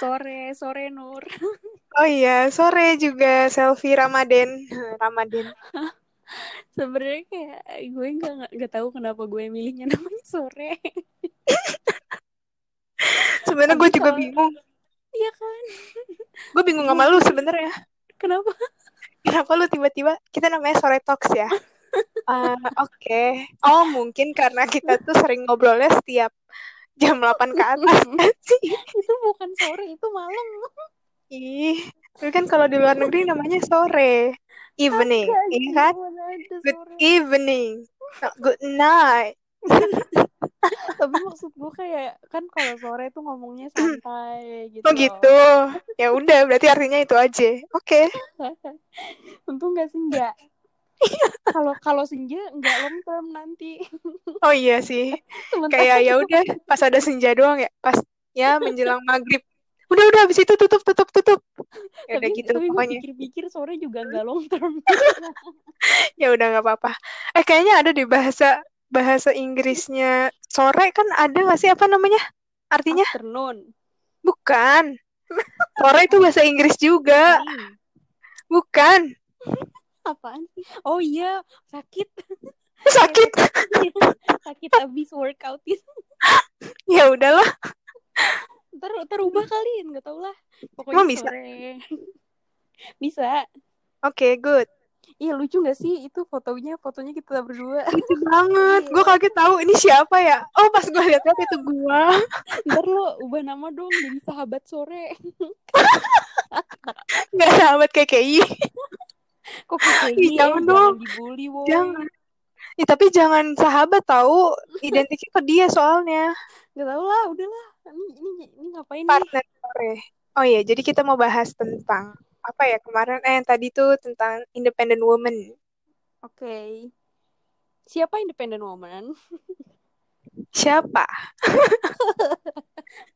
Sore, sore Nur. Oh iya, sore juga selfie Ramadan. Ramadan. Sebenarnya kayak gue nggak nggak tahu kenapa gue milihnya namanya sore. Sebenarnya gue juga bingung. Iya kan? Gue bingung sama lu sebenarnya. Kenapa? Kenapa lu tiba-tiba kita namanya sore talks ya? Eh, Oke. Oh mungkin karena kita tuh sering ngobrolnya setiap jam 8 ke atas kan sih? itu bukan sore, itu malam. Ih, tapi kan kalau di luar negeri namanya sore. Evening, Kagak, iya kan? Good evening. Not good night. Tapi maksud gue kayak kan kalau sore tuh ngomongnya santai gitu. Oh gitu. Ya udah, berarti artinya itu aja. Oke. Untung gak senja. Kalau kalau senja nggak long term nanti. Oh iya sih. Sementara Kayak ya udah, pas ada senja doang ya. Pas ya menjelang maghrib. Udah udah habis itu tutup tutup tutup. Ya udah gitu tapi pokoknya. pikir-pikir sore juga nggak long term. Ya udah nggak apa-apa. Eh kayaknya ada di bahasa bahasa Inggrisnya sore kan ada nggak sih apa namanya? Artinya Afternoon. bukan. Sore itu bahasa Inggris juga. Bukan. Apaan sih? Oh iya, sakit. Sakit. sakit abis workout itu. Ya udahlah. Ntar terubah kali, nggak tau lah. Pokoknya Emang bisa? sore. bisa. Oke, good. Iya lucu gak sih itu fotonya fotonya kita berdua. Lucu banget. Gue kaget tahu ini siapa ya. Oh, pas gue lihat itu gue. Ntar lo ubah nama dong jadi sahabat sore. Nggak sahabat KKI. Kok kayak gini ya? jangan dong. dibully boy. Jangan. Ih, tapi jangan sahabat tahu. Identiknya ke dia soalnya. Gak tau lah, udahlah. Ini ini ini ngapain nih? Partner sore. Oh iya, jadi kita mau bahas tentang apa ya kemarin eh yang tadi tuh tentang independent woman. Oke. Siapa independent woman? Siapa?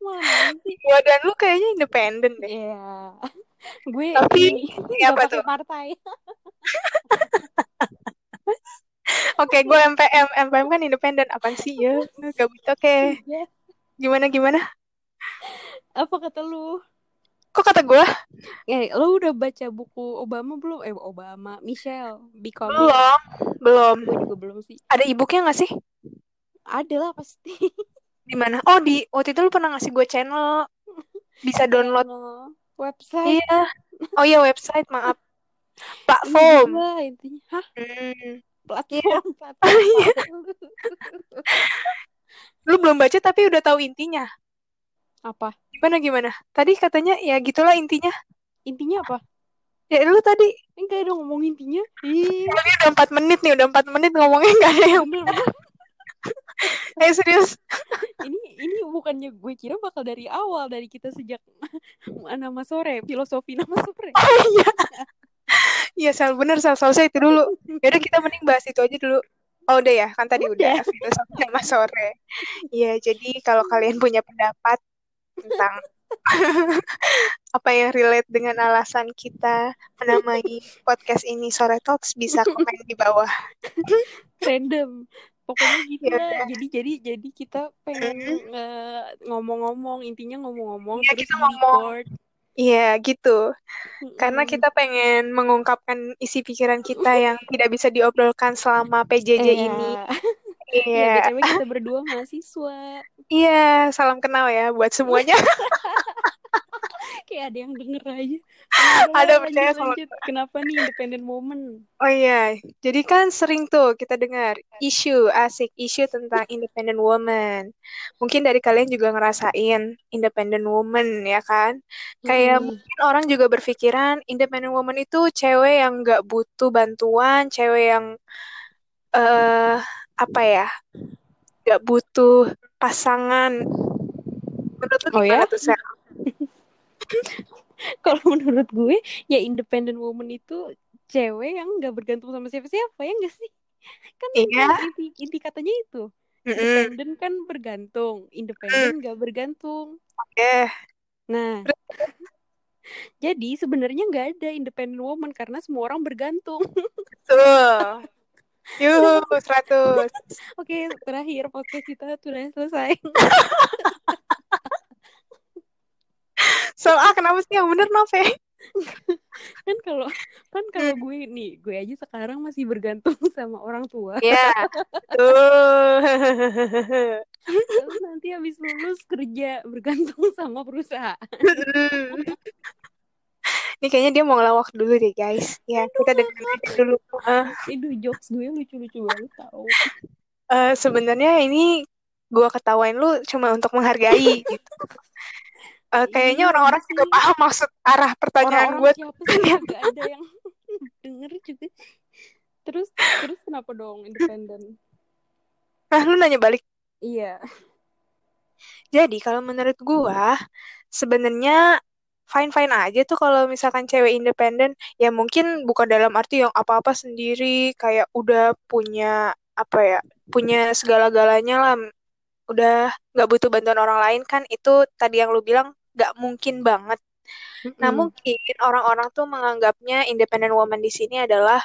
Mana sih? Gua dan lu kayaknya independen deh. Iya. Gue Tapi, ini apa tuh? partai. Oke, gue MPM. MPM kan independen. Apaan sih ya? Gabut. Oke. Iya. Gimana gimana? Apa kata lu? Kok kata gue? Eh, lo udah baca buku Obama belum? Eh, Obama, Michelle, Becoming. Belum. Belum. Gue juga belum sih. Ada e-booknya nggak sih? Ada lah pasti. Di mana? Oh, di waktu itu lu pernah ngasih gue channel. Bisa download. Channel, website. Iya. Oh iya website, maaf. Platform. juga intinya. Hah? Hmm. Platform, Iya. platform. Lu belum baca tapi udah tahu intinya. Apa? Gimana gimana? Tadi katanya ya gitulah intinya. Intinya apa? Ya lu tadi Enggak ada ngomong intinya. Ih, ini udah 4 menit nih, udah 4 menit ngomongnya nggak ada yang bener, bener. Eh serius. Ini ini bukannya gue kira bakal dari awal dari kita sejak nama sore, filosofi nama sore. Oh iya. Iya, sel bener sel selesai itu dulu. Ya udah kita mending bahas itu aja dulu. Oh udah ya, kan tadi udah, Udah. filosofi nama sore. Iya, jadi kalau kalian punya pendapat tentang apa yang relate dengan alasan kita menamai podcast ini Sore Talks bisa komen di bawah. Random. Pokoknya gitu Ya. Jadi jadi jadi kita pengen eh, ngomong-ngomong, intinya ngomong-ngomong Iya, terus kita ngomong. record. Iya, gitu. Karena kita pengen mengungkapkan isi pikiran kita yang tidak bisa diobrolkan selama PJJ Iya. ini. Iya, Iya. BTW kita berdua mahasiswa. Iya, salam kenal ya buat semuanya. Kayak ada yang denger aja. Ada, percaya lanjut, sama lanjut. Kenapa nih independent woman? Oh iya, jadi kan sering tuh kita dengar isu asik, isu tentang independent woman. Mungkin dari kalian juga ngerasain independent woman ya kan? Kayak mungkin orang juga berpikiran independent woman itu cewek yang nggak butuh bantuan, cewek yang eh apa ya, nggak butuh pasangan. Menurut Oh ya? tuh? Kalau menurut gue, ya independent woman itu cewek yang nggak bergantung sama siapa-siapa ya nggak sih? Kan Iya. inti inti katanya itu. Independen kan bergantung, independen nggak bergantung. Oke. Nah, jadi sebenarnya nggak ada independent woman karena semua orang bergantung. Tuh. Yuhu, 100. Oke, terakhir podcast kita sudah selesai. so ah kenapa sih yang bener Nove? Kan kalau kan kalau gue nih gue aja sekarang masih bergantung sama orang tua. Ya tuh Terus nanti habis lulus kerja bergantung sama perusahaan. Ini kayaknya dia mau ngelawak dulu deh guys. Ya kita dengerin dulu. Uh, itu jokes gue lucu-lucu banget tau. Uh, sebenarnya ini gue ketawain lu cuma untuk menghargai gitu uh, kayaknya Iya, orang-orang sih. juga paham maksud arah pertanyaan gue siapa sih? gak ada yang denger juga. Terus terus kenapa dong independen? Nah lu nanya balik. Iya. Jadi kalau menurut gua sebenarnya fine-fine aja tuh kalau misalkan cewek independen. Ya mungkin bukan dalam arti yang apa-apa sendiri kayak udah punya apa ya punya segala-galanya lah. Udah nggak butuh bantuan orang lain kan. Itu tadi yang lu bilang nggak mungkin banget. Nah Mm-mm. mungkin orang-orang tuh menganggapnya independent woman di sini adalah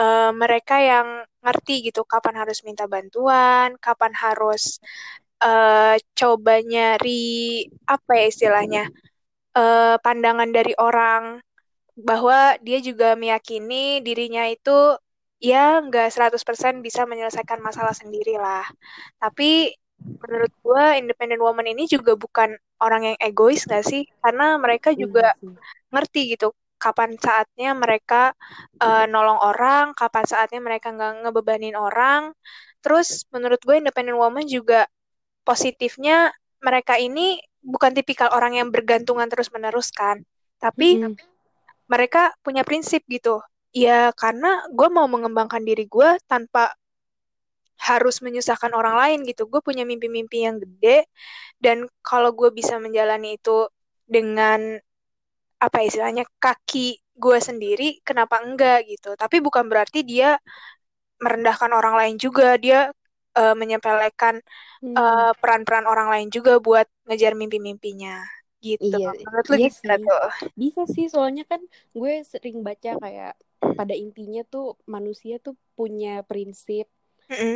eh, mereka yang ngerti gitu kapan harus minta bantuan, kapan harus eh, coba nyari apa ya istilahnya eh, pandangan dari orang bahwa dia juga meyakini dirinya itu ya nggak 100% bisa menyelesaikan masalah sendiri lah. Tapi menurut gua independent woman ini juga bukan orang yang egois nggak sih? Karena mereka juga Iya sih. ngerti gitu kapan saatnya mereka eh, nolong orang, kapan saatnya mereka nggak ngebebanin orang. Terus menurut gue independent woman juga positifnya mereka ini bukan tipikal orang yang bergantungan terus-menerus kan. Tapi Mm-mm. mereka punya prinsip gitu. Ya karena gue mau mengembangkan diri gue tanpa harus menyusahkan orang lain gitu. Gue punya mimpi-mimpi yang gede dan kalau gue bisa menjalani itu dengan apa istilahnya kaki gue sendiri, kenapa enggak gitu. Tapi bukan berarti dia merendahkan orang lain juga. Dia eh, menyepelekan Hmm. eh, peran-peran orang lain juga buat ngejar mimpi-mimpinya gitu. Iya, Menurut lu iya gimana tuh? Bisa sih, soalnya kan gue sering baca kayak pada intinya tuh manusia tuh punya prinsip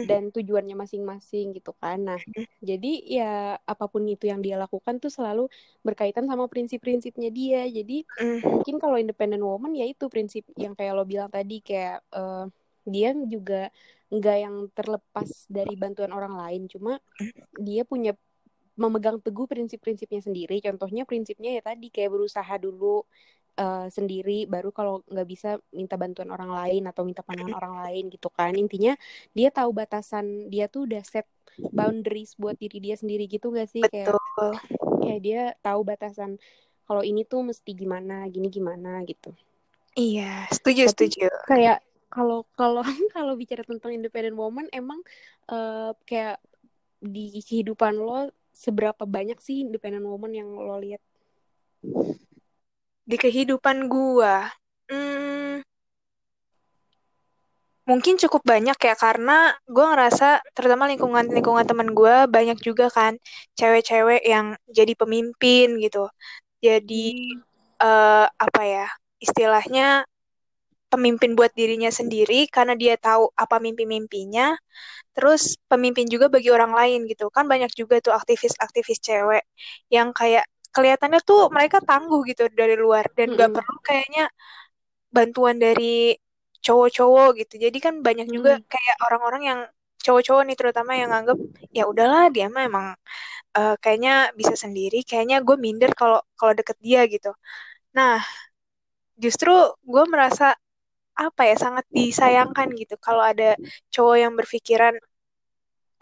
Dan tujuannya masing-masing gitu kan. Nah, jadi ya apa pun itu yang dia lakukan tuh selalu berkaitan sama prinsip-prinsipnya dia. Jadi Mm. mungkin kalau independent woman ya itu prinsip yang kayak lo bilang tadi kayak eh, dia juga nggak yang terlepas dari bantuan orang lain, cuma dia punya memegang teguh prinsip-prinsipnya sendiri. Contohnya prinsipnya ya tadi kayak berusaha dulu eh, sendiri, baru kalau nggak bisa minta bantuan orang lain atau minta pandangan orang lain gitu kan. Intinya dia tahu batasan, dia tuh udah set boundaries buat diri dia sendiri gitu gak sih? Kayak Betul. kayak dia tahu batasan kalau ini tuh mesti gimana, gini gimana gitu. Iya, setuju, Tapi setuju. kayak kalau kalau kalau bicara tentang independent woman emang eh, kayak di kehidupan lo seberapa banyak sih independent woman yang lo lihat? Di kehidupan gua, hmm, mungkin cukup banyak ya karena gua ngerasa terutama lingkungan-lingkungan teman gua banyak juga kan cewek-cewek yang jadi pemimpin gitu. Jadi eh, apa ya istilahnya pemimpin buat dirinya sendiri karena dia tahu apa mimpi-mimpinya. Terus pemimpin juga bagi orang lain gitu. Kan banyak juga tuh aktivis-aktivis cewek yang kayak kelihatannya tuh mereka tangguh gitu dari luar dan gak Mm-mm. perlu kayaknya bantuan dari cowok-cowok gitu. Jadi kan banyak juga Mm-mm. kayak orang-orang yang cowok-cowok nih terutama yang nganggep ya udahlah dia mah emang eh, kayaknya bisa sendiri. Kayaknya gue minder kalau kalau deket dia gitu. Nah, justru gue merasa apa ya sangat disayangkan gitu kalau ada cowok yang berpikiran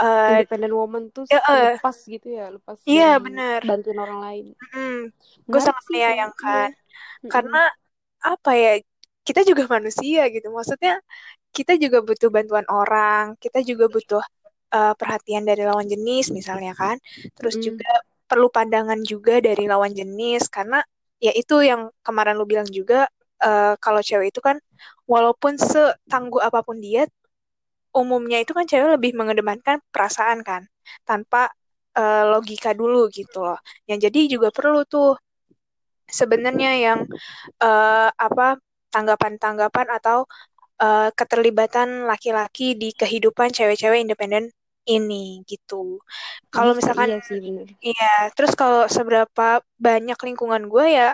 eh Independent woman tuh ya, eh, lepas gitu ya, lepas iya dari bener bantuin orang lain. gue Menarik sangat menyayangkan Iya. Mm-mm. karena apa ya kita juga manusia gitu maksudnya kita juga butuh bantuan orang kita juga butuh eh, perhatian dari lawan jenis misalnya kan terus Mm-mm. juga perlu pandangan juga dari lawan jenis karena ya itu yang kemarin lu bilang juga eh, kalau cewek itu kan walaupun setangguh apa pun dia umumnya itu kan cewek lebih mengedepankan perasaan kan tanpa eh, logika dulu gitu loh yang jadi juga perlu tuh sebenarnya yang eh, apa tanggapan-tanggapan atau eh, keterlibatan laki-laki di kehidupan cewek-cewek independen ini gitu. Kalau Bisa, misalkan iya sih bener. iya, terus kalau seberapa banyak lingkungan gue ya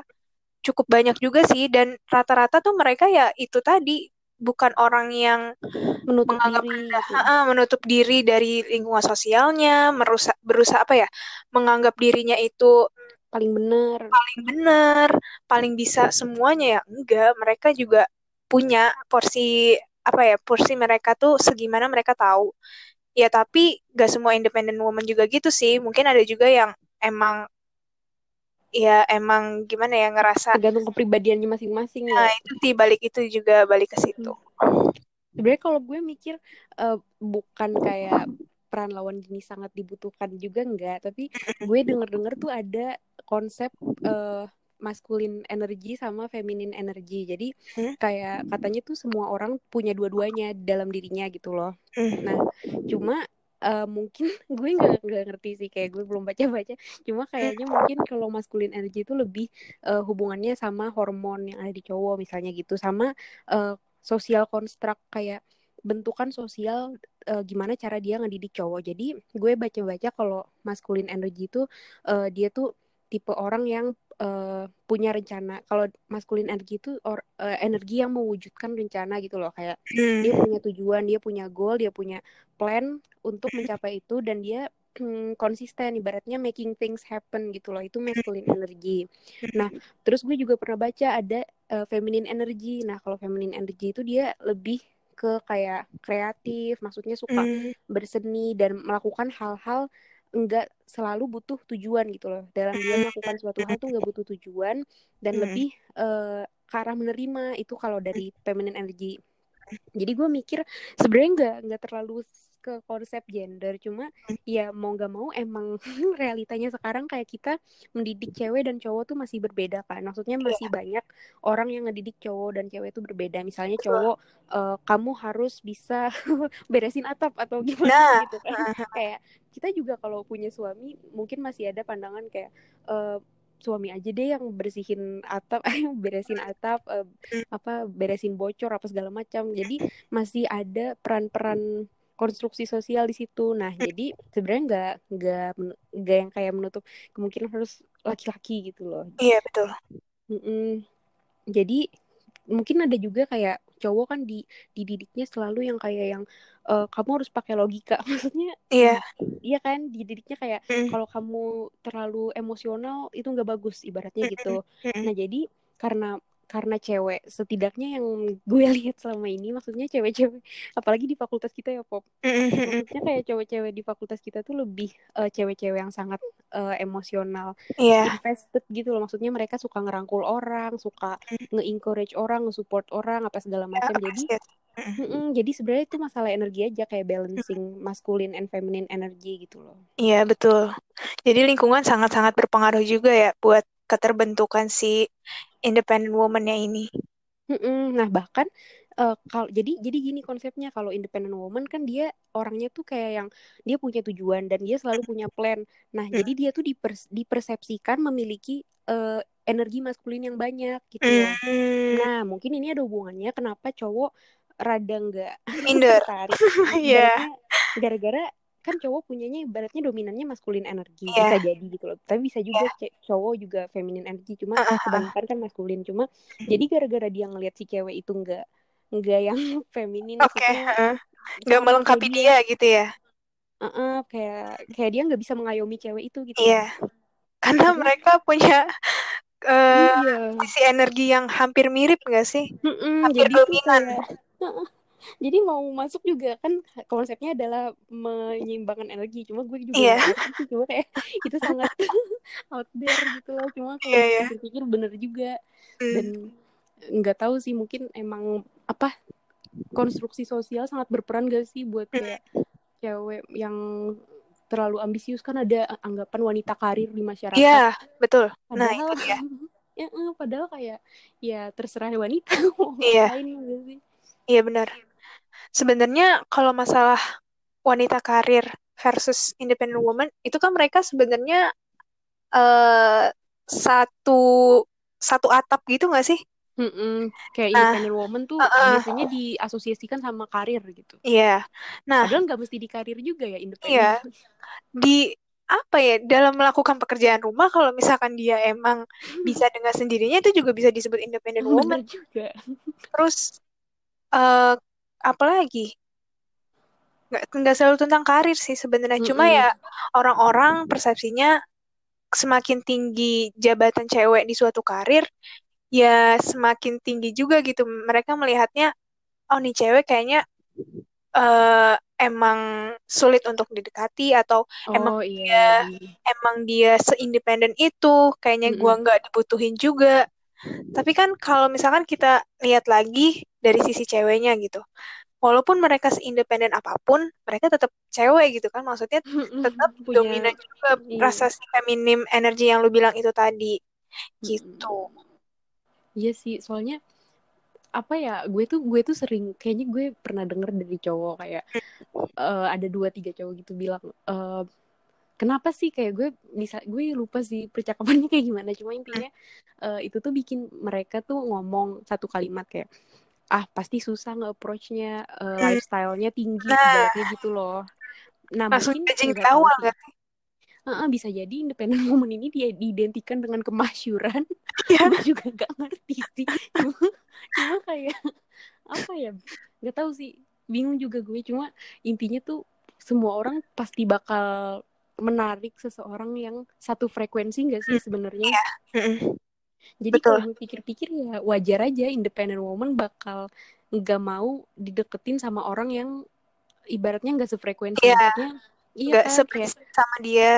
cukup banyak juga sih dan rata-rata tuh mereka ya itu tadi bukan orang yang Menutup menganggap diri rendah, gitu. Menutup diri dari lingkungan sosialnya, merusak berusaha apa ya, menganggap dirinya itu Paling bener. paling benar, paling bisa semuanya ya. Enggak, mereka juga punya porsi apa ya, porsi mereka tuh segimana mereka tahu. Ya tapi gak semua independent woman juga gitu sih. Mungkin ada juga yang emang ya emang gimana ya ngerasa Tergantung kepribadiannya masing-masing ya. nah itu sih balik itu juga balik ke situ. Sebenarnya kalau gue mikir eh, bukan kayak peran lawan jenis sangat dibutuhkan juga enggak, tapi gue denger-denger tuh ada konsep eh, maskulin energi sama feminin energi. Jadi Hmm? kayak katanya tuh semua orang punya dua-duanya dalam dirinya gitu loh. Hmm. Nah, cuma eh, mungkin gue nggak nggak ngerti sih kayak gue belum baca-baca. Cuma kayaknya mungkin kalau maskulin energi itu lebih eh, hubungannya sama hormon yang ada di cowok misalnya gitu, sama eh, sosial construct kayak bentukan sosial eh, gimana cara dia ngedidik cowok. Jadi gue baca-baca kalau maskulin energi itu eh, dia tuh tipe orang yang eh, punya rencana. Kalau maskulin energi itu or- eh, energi yang mewujudkan rencana gitu loh. Kayak Hmm. dia punya tujuan, dia punya goal, dia punya plan untuk mencapai itu dan dia hmm, konsisten ibaratnya making things happen gitu loh. Itu masculine energy. Nah, terus gue juga pernah baca ada eh, feminine energy. Nah, kalau feminine energy itu dia lebih ke kayak kreatif, maksudnya suka Hmm. berseni dan melakukan hal-hal enggak selalu butuh tujuan gitu loh. Dalam dia melakukan suatu hal tuh enggak butuh tujuan dan Hmm. lebih eh, ke arah menerima itu kalau dari feminine energy. Jadi gue mikir sebenarnya nggak nggak terlalu ke konsep gender, cuma ya mau nggak mau emang realitanya sekarang kayak kita mendidik cewek dan cowok tuh masih berbeda kan. Maksudnya masih banyak orang yang ngedidik cowok dan cewek itu berbeda. Misalnya cowok eh, kamu harus bisa beresin atap atau gimana Nah, gitu kan. kayak kita juga kalau punya suami mungkin masih ada pandangan kayak eh, suami aja deh yang bersihin atap, beresin atap, eh, apa beresin bocor apa segala macam. Jadi masih ada peran-peran konstruksi sosial di situ. Nah, jadi sebenarnya nggak nggak nggak yang kayak menutup kemungkinan harus laki-laki gitu loh. iya betul. Mm-mm. Jadi mungkin ada juga kayak cowok kan di dididiknya selalu yang kayak yang eh, kamu harus pakai logika. Maksudnya Iya. iya kan dididiknya kayak Mm. kalau kamu terlalu emosional itu nggak bagus ibaratnya gitu. Nah, jadi karena karena cewek setidaknya yang gue lihat selama ini maksudnya cewek-cewek apalagi di fakultas kita ya Pop. Maksudnya kayak cewek-cewek di fakultas kita tuh lebih eh, cewek-cewek yang sangat eh, emosional Iya. invested gitu loh. Maksudnya mereka suka ngerangkul orang, suka nge-encourage orang, nge-support orang apa segala macam. Jadi Appreciate. mm-mm, jadi sebenarnya itu masalah energi aja kayak balancing masculine and feminine energy gitu loh. Iya betul. Jadi lingkungan sangat-sangat berpengaruh juga ya buat keterbentukan si independent woman-nya ini. Nah, bahkan eh, kalau jadi jadi gini konsepnya kalau independent woman kan dia orangnya tuh kayak yang dia punya tujuan dan dia selalu punya plan. Nah, Hmm. jadi dia tuh dipers- dipersepsikan memiliki eh, energi maskulin yang banyak gitu. Hmm. Nah, mungkin ini ada hubungannya kenapa cowok rada nggak Minder. tertarik. Iya. Gara-gara kan cowok punyanya ibaratnya dominannya maskulin energi Iya. bisa jadi gitu loh. Tapi bisa juga ce- cowok juga feminin energi cuma Uh-uh. kebanyakan kan maskulin cuma jadi gara-gara dia ngelihat si cewek itu nggak nggak yang feminin Oke, maksudnya heeh. Nggak melengkapi kayak dia gitu ya. uh-uh, kayak kayak dia nggak bisa mengayomi cewek itu gitu. Iya. Karena Karena- mereka punya eh Iya. sisi energi yang hampir mirip nggak sih? Mm-mm, Hampir jadi dominan. kayak jadi mau masuk juga kan konsepnya adalah menyeimbangkan energi cuma gue juga Iya. nggak ngerti sih cuma kayak itu sangat out there gitu loh cuma kalau Iya, iya. dipikir-pikir bener juga Hmm. dan nggak tahu sih mungkin emang apa konstruksi sosial sangat berperan gak sih buat kayak cewek yang terlalu ambisius kan ada anggapan wanita karir di masyarakat Iya, betul. Nah, padahal itu dia. ya eh, padahal kayak ya terserah wanita mau Iya. ngapain gak sih Iya benar. Sebenarnya kalau masalah wanita karir versus independent woman itu kan mereka sebenarnya eh satu satu atap gitu nggak sih? Mm-mm. Kayak Nah, independent woman tuh uh-uh. biasanya diasosiasikan sama karir gitu. Iya. Nah, Padahal nggak mesti di karir juga ya iya. independen. Di apa ya dalam melakukan pekerjaan rumah kalau misalkan dia emang bisa dengan sendirinya itu juga bisa disebut independent woman. Bener juga. Terus eh apa lagi? Nggak, nggak selalu tentang karir sih sebenarnya. Cuma Mm-mm. ya orang-orang persepsinya semakin tinggi jabatan cewek di suatu karir, ya semakin tinggi juga gitu. Mereka melihatnya, oh nih cewek kayaknya eh emang sulit untuk didekati atau emang Oh dia iya emang dia seindependen itu, kayaknya gua Mm-mm. nggak dibutuhin juga. Tapi kan kalau misalkan kita lihat lagi dari sisi ceweknya gitu, walaupun mereka seindependen apa pun, mereka tetap cewek gitu kan, maksudnya tetap Punya dominan juga iya. rasa si feminim energi yang lu bilang itu tadi, gitu. Iya sih, soalnya apa ya gue tuh gue tuh sering kayaknya gue pernah denger dari cowok kayak eh, ada dua tiga cowok gitu bilang eh, kenapa sih kayak gue bisa gue lupa sih percakapannya kayak gimana. Cuma intinya eh, itu tuh bikin mereka tuh ngomong satu kalimat kayak ah pasti susah nge-approach-nya eh, lifestyle-nya tinggi Nah. gitu loh. Nah Langsung mungkin tahu awal kan? Heeh, bisa jadi independent woman ini dia diidentikan dengan kemasyuran. Iya. gue juga nggak ngerti sih. Cuma cuma kayak apa ya nggak tahu sih. Bingung juga gue. Cuma intinya tuh semua orang pasti bakal menarik seseorang yang satu frekuensi nggak sih sebenarnya? Iya. Jadi Betul. kalau gue pikir-pikir ya wajar aja independent woman bakal nggak mau dideketin sama orang yang ibaratnya nggak sefrekuensi Iya. maksudnya iya Nggak kan seprinsip sama dia.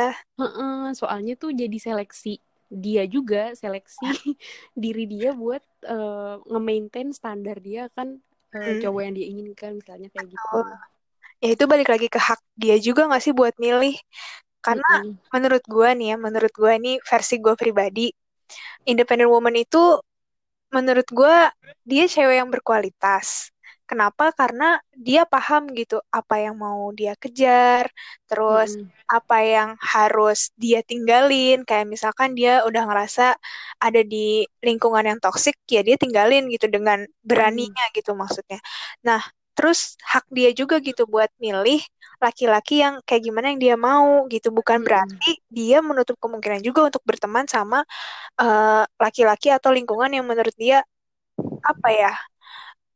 Soalnya tuh jadi seleksi dia juga seleksi diri dia buat eh, nge-maintain standar dia kan eh, Hmm. cowok yang dia inginkan misalnya kayak gitu. Ya itu balik lagi ke hak dia juga nggak sih buat milih. Karena Mm-mm. menurut gua nih ya, menurut gua ini versi gua pribadi, independent woman itu menurut gua dia cewek yang berkualitas. Kenapa? Karena dia paham gitu apa yang mau dia kejar, terus Mm-mm. apa yang harus dia tinggalin. Kayak misalkan dia udah ngerasa ada di lingkungan yang toksik, ya dia tinggalin gitu dengan beraninya gitu maksudnya. Nah, terus hak dia juga gitu buat milih laki-laki yang kayak gimana yang dia mau gitu. Bukan Mm-mm. berarti dia menutup kemungkinan juga untuk berteman sama eh, laki-laki atau lingkungan yang menurut dia apa ya?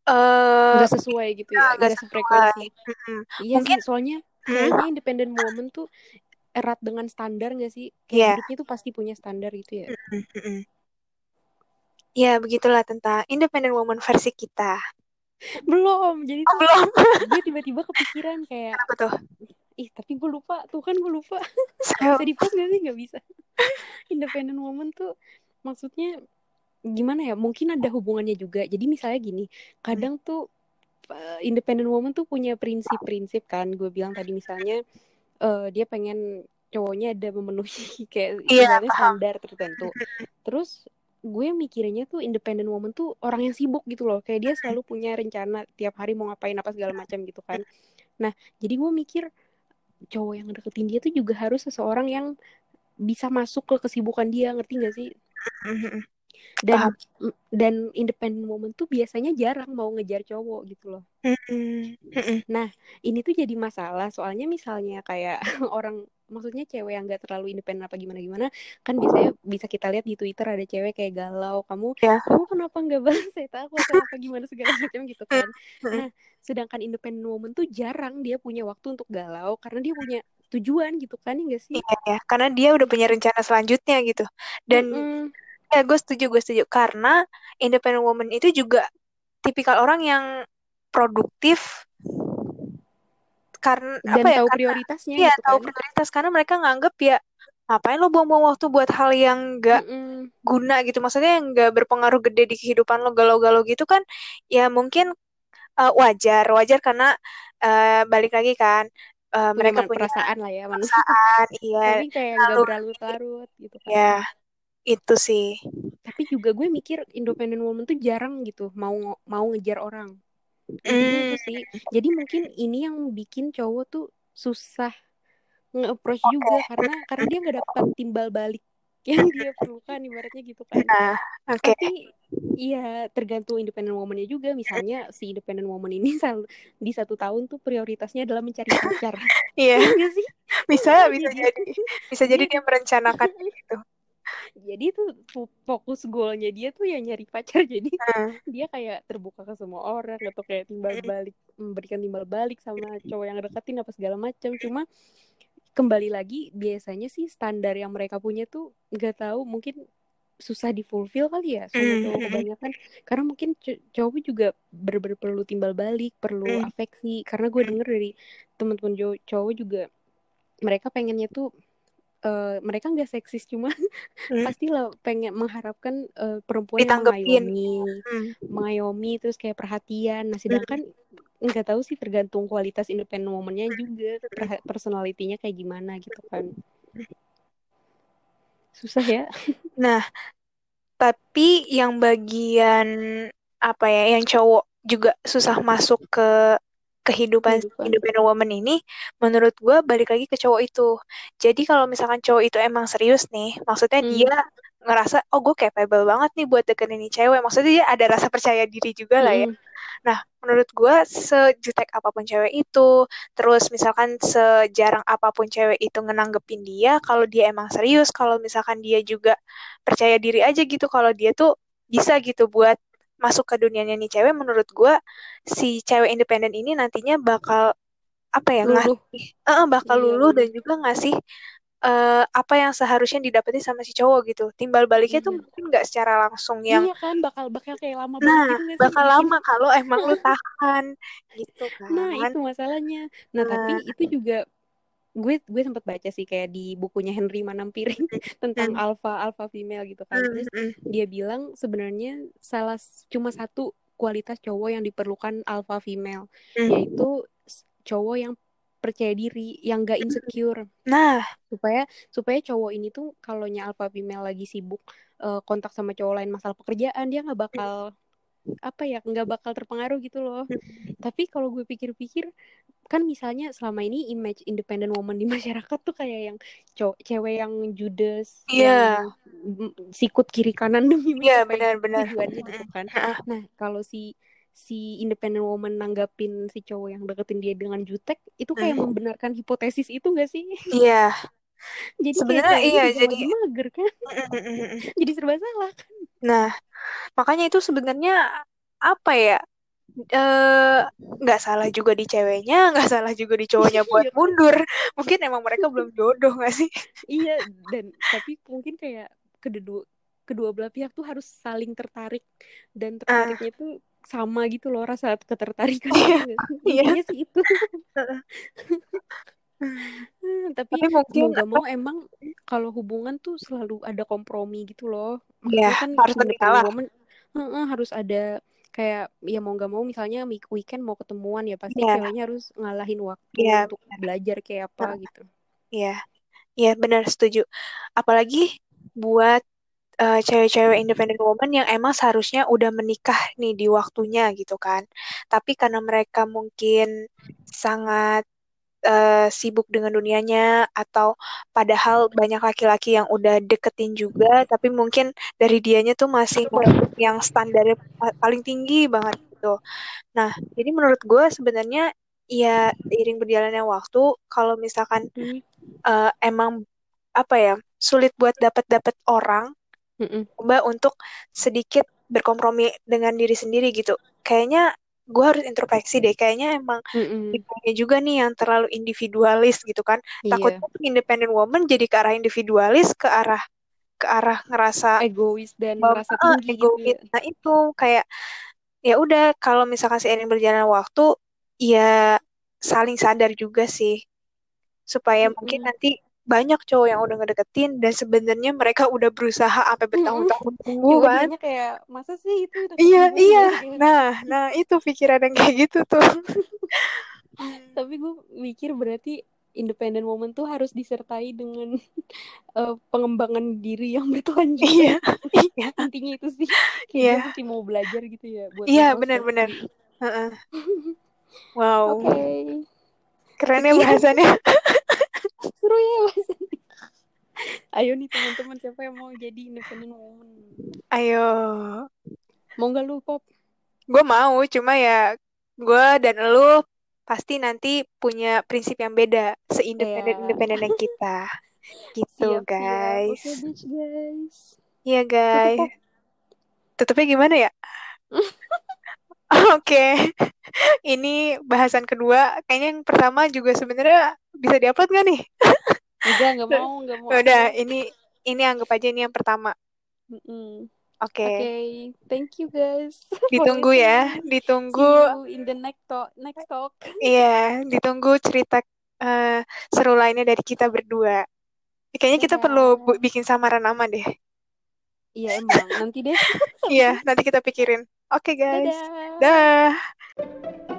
eh nggak sesuai gitu ya, nggak nggak sefrekuensi. Mm-mm. Iya Mungkin- sih, soalnya Hmm? kayaknya independent woman tuh erat dengan standar nggak sih? Kayak Iya. hidupnya tuh pasti punya standar gitu ya. Mm-mm. Ya, begitulah tentang independent woman versi kita. Belum, jadi Oh, tuh belum. gue tiba-tiba kepikiran kayak, Apa tuh? ih tapi gue lupa, tuh kan gue lupa. Bisa di post gak sih? Nggak bisa. Independent woman tuh maksudnya gimana ya? Mungkin ada hubungannya juga. Jadi misalnya gini kadang tuh uh, independent woman tuh punya prinsip-prinsip kan. Gue bilang tadi misalnya uh, dia pengen cowoknya ada memenuhi kayak Iya, ibaratnya standar tertentu. Terus gue mikirnya tuh independent woman tuh orang yang sibuk gitu loh. Kayak dia selalu punya rencana tiap hari mau ngapain apa segala macam gitu kan. Nah jadi gue mikir cowok yang deketin dia tuh juga harus seseorang yang bisa masuk ke kesibukan dia ngerti gak sih? Dan dan independent woman tuh biasanya jarang mau ngejar cowok gitu loh. Mm-mm. ini tuh jadi masalah. Soalnya misalnya kayak orang maksudnya cewek yang gak terlalu independen apa gimana gimana kan biasanya bisa kita lihat di twitter ada cewek kayak galau kamu Ya. kamu kenapa nggak balas saya aku apa gimana segala macam gitu kan nah sedangkan independent woman tuh jarang dia punya waktu untuk galau karena dia punya tujuan gitu kan ya nggak sih Iya, ya. Karena dia udah punya rencana selanjutnya gitu. Dan Mm-mm. ya gue setuju, gue setuju. Karena independent woman itu juga tipikal orang yang produktif karena dan apa ya? tahu Karena prioritasnya iya gitu tahu kan. prioritas karena mereka nganggep ya ngapain lo buang-buang waktu buat hal yang gak Mm-mm. guna gitu. Maksudnya yang nggak berpengaruh gede di kehidupan lo galau-galau gitu kan ya mungkin eh, wajar wajar karena eh, balik lagi kan punya mereka punya perasaan lah ya manusia. perasaan iya tapi kayak lalu berlarut-larut gitu kan. Ya itu sih. Tapi juga gue mikir independent woman tuh jarang gitu mau mau ngejar orang intinya Hmm, itu sih jadi mungkin ini yang bikin cowok tuh susah nge-approach juga karena karena dia nggak dapat timbal balik yang dia perlukan ibaratnya gitu kan Nah, oke. tapi iya tergantung independent woman-nya juga misalnya si independent woman ini di satu tahun tuh prioritasnya adalah mencari pacar Iya, Iya nggak sih bisa bisa Jadi-. Bisa jadi Iya. dia merencanakan gitu. Jadi tuh fo- fokus goalnya dia tuh ya nyari pacar. Jadi Nah, dia kayak terbuka ke semua orang atau kayak timbal balik memberikan timbal balik sama cowok yang deketin apa segala macam cuma kembali lagi biasanya sih standar yang mereka punya tuh nggak tahu mungkin susah difulfill kali ya sama Mm, cowok mm, kebanyakan. Karena mungkin cowok juga bener-bener perlu timbal balik perlu Mm. afeksi. Karena gue denger dari teman-teman cowok juga mereka pengennya tuh eh, mereka nggak seksis cuma Hmm. pastilah pengen mengharapkan eh, perempuan yang mengayomi hmm. mengayomi terus kayak perhatian. Nah sedangkan nggak tahu sih tergantung kualitas independent woman-nya juga perha- personality-nya kayak gimana gitu kan. Susah ya. Nah, tapi yang bagian apa ya, yang cowok juga susah masuk ke kehidupan Kehidupan. independent woman ini, menurut gue balik lagi ke cowok itu. Jadi kalau misalkan cowok itu emang serius nih, maksudnya Hmm. dia ngerasa, oh gue capable banget nih buat deketin ini cewek. Maksudnya dia ada rasa percaya diri juga lah ya. Mm-mm. Nah, menurut gue sejutek apa pun cewek itu, terus misalkan sejarang apa pun cewek itu ngenanggepin dia, kalau dia emang serius, kalau misalkan dia juga percaya diri aja gitu, kalau dia tuh bisa gitu buat masuk ke dunianya nih cewek, menurut gue si cewek independen ini nantinya bakal apa ya ngasih, eh, bakal Iya, luluh dan juga ngasih eh, apa yang seharusnya didapetin sama si cowok gitu. Timbal baliknya tuh Iya. mungkin nggak secara langsung yang Iya kan bakal bakal kayak lama banget Nah, gitu nggak sih bakal bikin? lama kalau emang lu tahan gitu kan. Nah itu masalahnya. Nah tapi Nah. itu juga gue gue sempat baca sih kayak di bukunya Henry Manampiring tentang Hmm. alpha alpha female gitu kan. Hmm, Terus hmm, dia bilang sebenarnya salah cuma satu kualitas cowok yang diperlukan alpha female hmm. yaitu cowok yang percaya diri yang gak insecure. Nah, supaya supaya cowok ini tuh kalau alpha female lagi sibuk eh, kontak sama cowok lain masalah pekerjaan dia nggak bakal apa ya nggak bakal terpengaruh gitu loh. Tapi kalau gue pikir-pikir kan misalnya selama ini image independent woman di masyarakat tuh kayak yang cowok cewek yang judes Iya. yang mm, sikut kiri kanan demi Iya, mencapai benar-benar. gitu kan nah kalau si si independent woman nanggapin si cowok yang deketin dia dengan jutek itu kayak Hmm. membenarkan hipotesis itu gak sih Iya. jadi kayak Sebenarnya iya, jadi- mager kan jadi serba salah kan Nah, makanya itu sebenarnya apa ya? Eh, nggak salah juga di ceweknya, nggak salah juga di cowoknya buat Iya. mundur. Mungkin emang mereka belum jodoh nggak sih? iya dan tapi mungkin kayak kedua kedua belah pihak tuh harus saling tertarik dan tertariknya tuh sama gitu loh rasa ketertarikan Iya, gitu iya. intinya sih itu Hmm, tapi, Tapi mungkin mau gak mau emang kalau hubungan tuh selalu ada kompromi gitu loh Iya, kan harus berkalah. woman heeh, harus ada kayak ya mau gak mau misalnya week- weekend mau ketemuan ya pasti Iya. ceweknya harus ngalahin waktu Iya, untuk belajar kayak apa gitu Iya, iya benar setuju. Apalagi buat eh, cewek-cewek independent woman yang emang seharusnya udah menikah nih di waktunya gitu kan. Tapi karena mereka mungkin sangat eh, sibuk dengan dunianya atau padahal banyak laki-laki yang udah deketin juga, tapi mungkin dari dianya tuh masih yang standarnya pa- paling tinggi banget gitu. Nah, jadi menurut gue sebenarnya ya seiring berjalannya waktu, kalau misalkan Hmm, eh, emang apa ya sulit buat dapat-dapat orang mm-mm. coba untuk sedikit berkompromi dengan diri sendiri gitu kayaknya gue harus introspeksi deh kayaknya emang Mm-mm. tipenya juga nih yang terlalu individualis gitu kan Iya, takutnya independent woman jadi ke arah individualis ke arah ke arah ngerasa egois dan bahwa, merasa "Ah, tinggi gitu egois." ya. nah itu kayak ya udah kalau misalkan seiring berjalannya waktu ya saling sadar juga sih supaya mungkin Mm-mm. nanti banyak cowok yang udah ngedeketin dan sebenarnya mereka udah berusaha sampai bertahun-tahun tunggu Cuma kan dianya kayak masa sih itu iya iya gitu. nah nah itu pikiran yang kayak gitu tuh Tapi gue mikir berarti independent woman tuh harus disertai dengan eh, pengembangan diri yang berkelanjutan. iya iya Intinya itu sih. Iya. mesti mau belajar gitu ya buat iya benar-benar Heeh. wow Oke. keren ya Sekian. bahasannya Seru ya bahasannya. Ayo nih teman-teman siapa yang mau jadi independent woman? Ayo. Mau nggak lu pop? Gue mau, cuma ya gue dan lu pasti nanti punya prinsip yang beda seindependen-independennya kita. Gitu, Siap, siap. guys. Oke, bitch, guys. Iya, Tutup, guys. Pop. Tutupnya gimana ya? Oke. Ini bahasan kedua. Kayaknya yang pertama juga sebenarnya bisa diupload nggak nih? Enggak, nggak mau, nggak mau. Udah, ini ini anggap aja ini yang pertama. Mm-mm. Oke. Oke, thank you guys. Ditunggu ya, ditunggu. See you in the next talk. Next talk. Iya, ditunggu cerita eh, seru lainnya dari kita berdua. Kayaknya kita perlu bu- Dadah. bikin samaran nama deh. Iya emang, nanti deh. Iya, nanti kita pikirin. Oke, guys. Dadah. Dah.